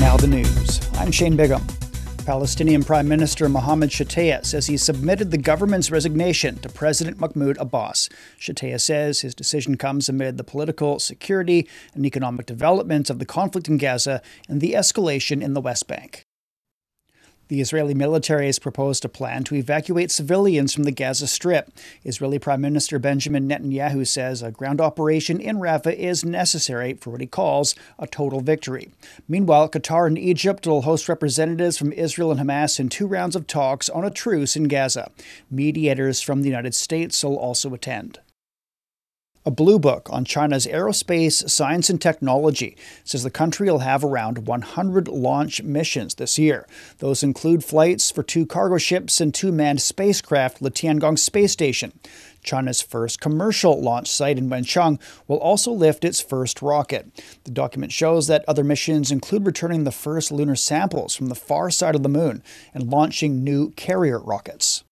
Now the news. I'm Shane Bigham. Palestinian Prime Minister Mohammad Shtayyeh says he submitted the government's resignation to President Mahmoud Abbas. Shtayyeh says his decision comes amid the political, security, and economic developments of the conflict in Gaza and the escalation in the West Bank. The Israeli military has proposed a plan to evacuate civilians from the Gaza Strip. Israeli Prime Minister Benjamin Netanyahu says a ground operation in Rafah is necessary for what he calls a total victory. Meanwhile, Qatar and Egypt will host representatives from Israel and Hamas in two rounds of talks on a truce in Gaza. Mediators from the United States will also attend. A blue book on China's aerospace science and technology says the country will have around 100 launch missions this year. Those include flights for two cargo ships and two manned spacecraft to Tiangong space station. China's first commercial launch site in Wenchang will also lift its first rocket. The document shows that other missions include returning the first lunar samples from the far side of the moon and launching new carrier rockets.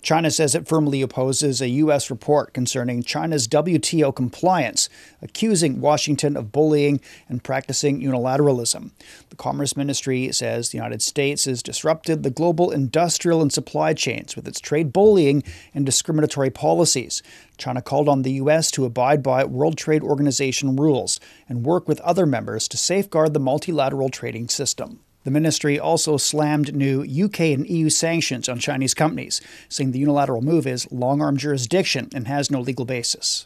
China says it firmly opposes a U.S. report concerning China's WTO compliance, accusing Washington of bullying and practicing unilateralism. The Commerce Ministry says the United States has disrupted the global industrial and supply chains with its trade bullying and discriminatory policies. China called on the U.S. to abide by World Trade Organization rules and work with other members to safeguard the multilateral trading system. The ministry also slammed new UK and EU sanctions on Chinese companies, saying the unilateral move is long arm jurisdiction and has no legal basis.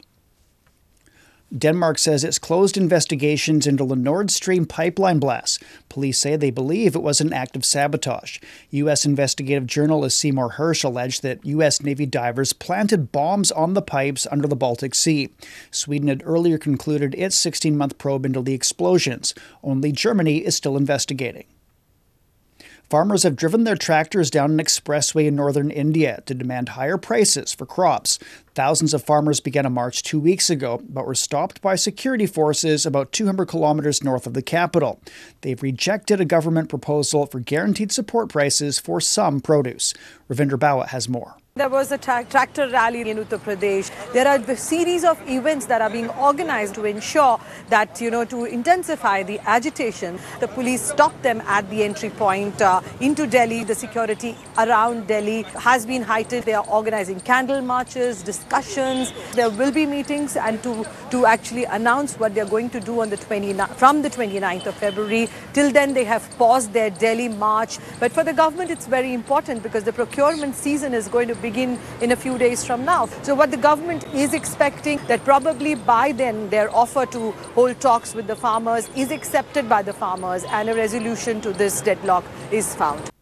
Denmark says it's closed investigations into the Nord Stream pipeline blast. Police say they believe it was an act of sabotage. U.S. investigative journalist Seymour Hersh alleged that U.S. Navy divers planted bombs on the pipes under the Baltic Sea. Sweden had earlier concluded its 16 month probe into the explosions. Only Germany is still investigating. Farmers have driven their tractors down an expressway in northern India to demand higher prices for crops. Thousands of farmers began a march two weeks ago, but were stopped by security forces about 200 kilometers north of the capital. They've rejected a government proposal for guaranteed support prices for some produce. Ravinder Bawa has more. There was a tra- tractor rally in Uttar Pradesh. There are a series of events that are being organized to ensure that, you know, to intensify the agitation. The police stopped them at the entry point uh, into Delhi. The security around Delhi has been heightened. They are organizing candle marches, discussions. There will be meetings and to, to actually announce what they're going to do on the 29th, from the 29th of February. Till then, they have paused their Delhi march. But for the government, it's very important because the procurement season is going to begin in a few days from now. So what the government is expecting that probably by then their offer to hold talks with the farmers is accepted by the farmers and a resolution to this deadlock is found.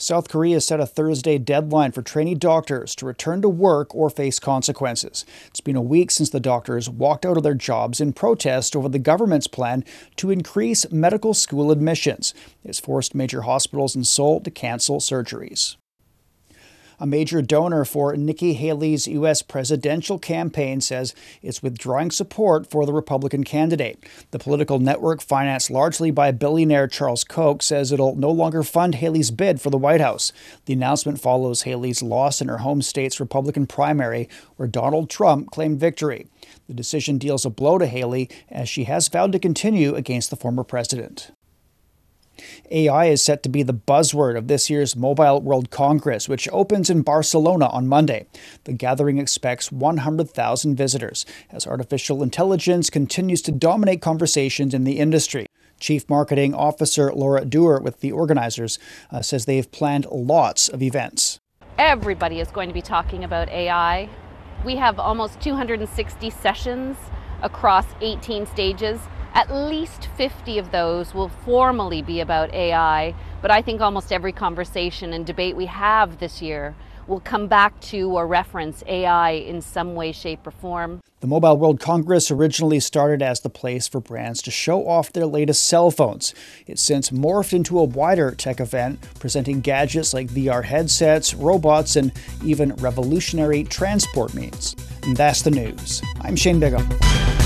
South Korea set a Thursday deadline for trainee doctors to return to work or face consequences. It's been a week since the doctors walked out of their jobs in protest over the government's plan to increase medical school admissions. It's forced major hospitals in Seoul to cancel surgeries a major donor for Nikki Haley's U.S. presidential campaign, says it's withdrawing support for the Republican candidate. The political network, financed largely by billionaire Charles Koch, says it'll no longer fund Haley's bid for the White House. The announcement follows Haley's loss in her home state's Republican primary, where Donald Trump claimed victory. The decision deals a blow to Haley, as she has vowed to continue against the former president. AI is set to be the buzzword of this year's Mobile World Congress, which opens in Barcelona on Monday. The gathering expects 100,000 visitors as artificial intelligence continues to dominate conversations in the industry. Chief Marketing Officer Lara Dewar with the organizers uh, says they've planned lots of events. Everybody is going to be talking about AI. We have almost 260 sessions across 18 stages. At least 50 of those will formally be about AI, but I think almost every conversation and debate we have this year will come back to or reference AI in some way, shape, or form. The Mobile World Congress originally started as the place for brands to show off their latest cell phones. It's since morphed into a wider tech event, presenting gadgets like VR headsets, robots, and even revolutionary transport means. And that's the news. I'm Shane Bigham.